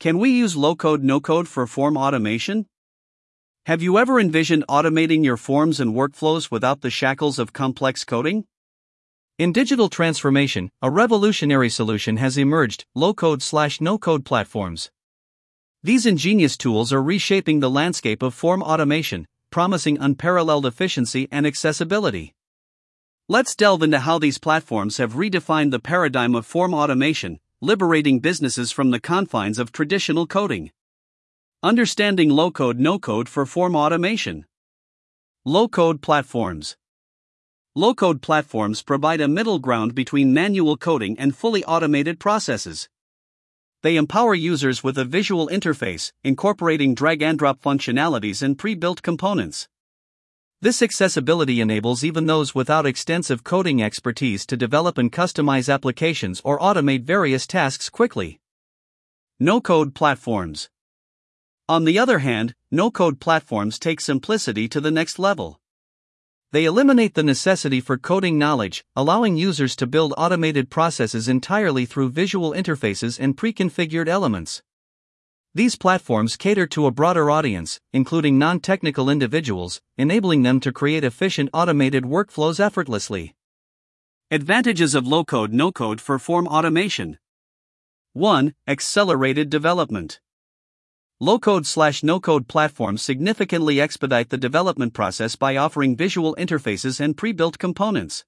Can we use low code no code for form automation? Have you ever envisioned automating your forms and workflows without the shackles of complex coding? In digital transformation, a revolutionary solution has emerged low code slash no code platforms. These ingenious tools are reshaping the landscape of form automation, promising unparalleled efficiency and accessibility. Let's delve into how these platforms have redefined the paradigm of form automation, liberating businesses from the confines of traditional coding. Understanding low code no code for form automation. Low code platforms. Low code platforms provide a middle ground between manual coding and fully automated processes. They empower users with a visual interface, incorporating drag and drop functionalities and pre built components. This accessibility enables even those without extensive coding expertise to develop and customize applications or automate various tasks quickly. No code platforms. On the other hand, no code platforms take simplicity to the next level. They eliminate the necessity for coding knowledge, allowing users to build automated processes entirely through visual interfaces and pre configured elements. These platforms cater to a broader audience, including non technical individuals, enabling them to create efficient automated workflows effortlessly. Advantages of low code no code for form automation 1. Accelerated development. Low code slash no code platforms significantly expedite the development process by offering visual interfaces and pre built components.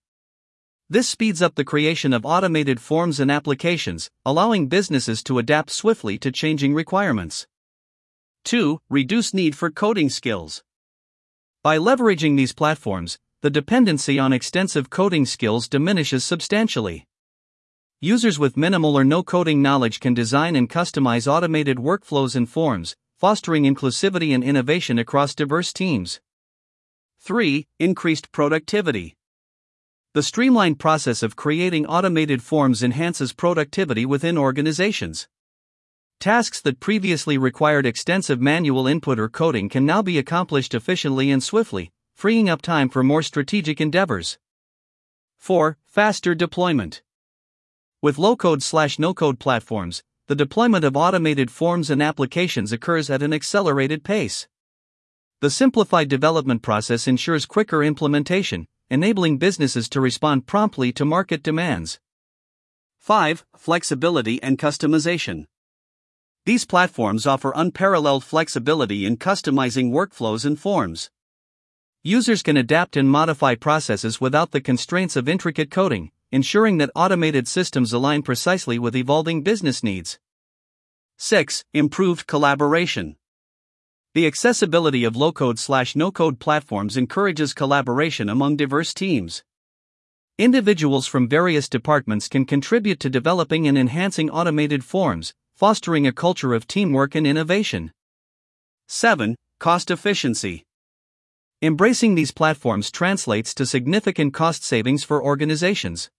This speeds up the creation of automated forms and applications, allowing businesses to adapt swiftly to changing requirements. 2. Reduce need for coding skills. By leveraging these platforms, the dependency on extensive coding skills diminishes substantially. Users with minimal or no coding knowledge can design and customize automated workflows and forms, fostering inclusivity and innovation across diverse teams. 3. Increased productivity. The streamlined process of creating automated forms enhances productivity within organizations. Tasks that previously required extensive manual input or coding can now be accomplished efficiently and swiftly, freeing up time for more strategic endeavors. 4. Faster deployment. With low code slash no code platforms, the deployment of automated forms and applications occurs at an accelerated pace. The simplified development process ensures quicker implementation, enabling businesses to respond promptly to market demands. 5. Flexibility and customization. These platforms offer unparalleled flexibility in customizing workflows and forms. Users can adapt and modify processes without the constraints of intricate coding, ensuring that automated systems align precisely with evolving business needs. 6. Improved collaboration. The accessibility of low code slash no code platforms encourages collaboration among diverse teams. Individuals from various departments can contribute to developing and enhancing automated forms, fostering a culture of teamwork and innovation. 7. Cost efficiency. Embracing these platforms translates to significant cost savings for organizations.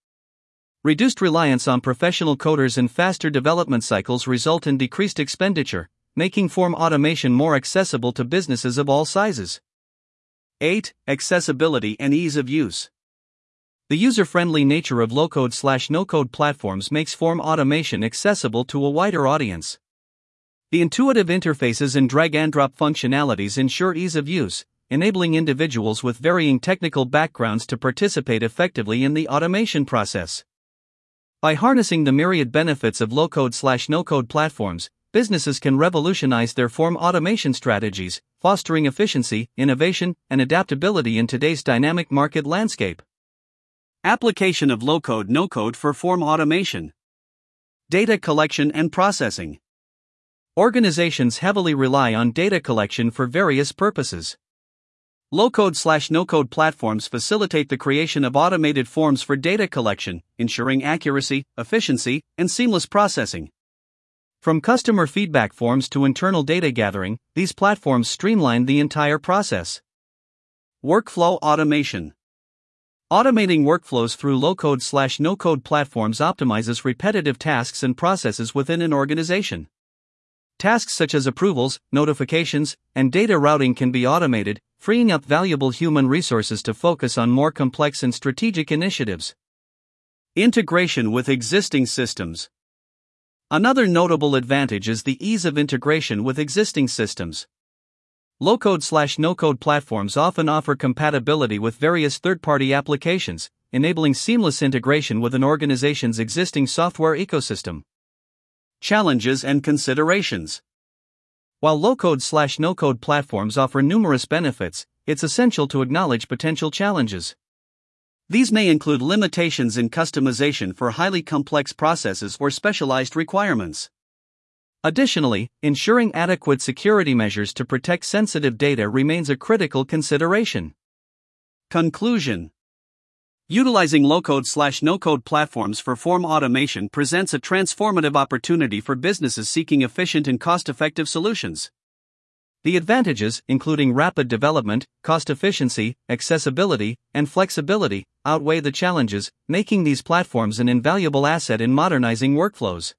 Reduced reliance on professional coders and faster development cycles result in decreased expenditure, making form automation more accessible to businesses of all sizes. 8. Accessibility and ease of use. The user friendly nature of low code slash no code platforms makes form automation accessible to a wider audience. The intuitive interfaces and drag and drop functionalities ensure ease of use, enabling individuals with varying technical backgrounds to participate effectively in the automation process. By harnessing the myriad benefits of low code slash no code platforms, businesses can revolutionize their form automation strategies, fostering efficiency, innovation, and adaptability in today's dynamic market landscape. Application of low code no code for form automation. Data collection and processing. Organizations heavily rely on data collection for various purposes. Low code slash no code platforms facilitate the creation of automated forms for data collection, ensuring accuracy, efficiency, and seamless processing. From customer feedback forms to internal data gathering, these platforms streamline the entire process. Workflow automation. Automating workflows through low code slash no code platforms optimizes repetitive tasks and processes within an organization. Tasks such as approvals, notifications, and data routing can be automated, freeing up valuable human resources to focus on more complex and strategic initiatives. Integration with existing systems. Another notable advantage is the ease of integration with existing systems. Low code slash no code platforms often offer compatibility with various third party applications, enabling seamless integration with an organization's existing software ecosystem. Challenges and considerations While low code slash no code platforms offer numerous benefits, it's essential to acknowledge potential challenges. These may include limitations in customization for highly complex processes or specialized requirements. Additionally, ensuring adequate security measures to protect sensitive data remains a critical consideration. Conclusion Utilizing low code slash no code platforms for form automation presents a transformative opportunity for businesses seeking efficient and cost effective solutions. The advantages, including rapid development, cost efficiency, accessibility, and flexibility, outweigh the challenges, making these platforms an invaluable asset in modernizing workflows.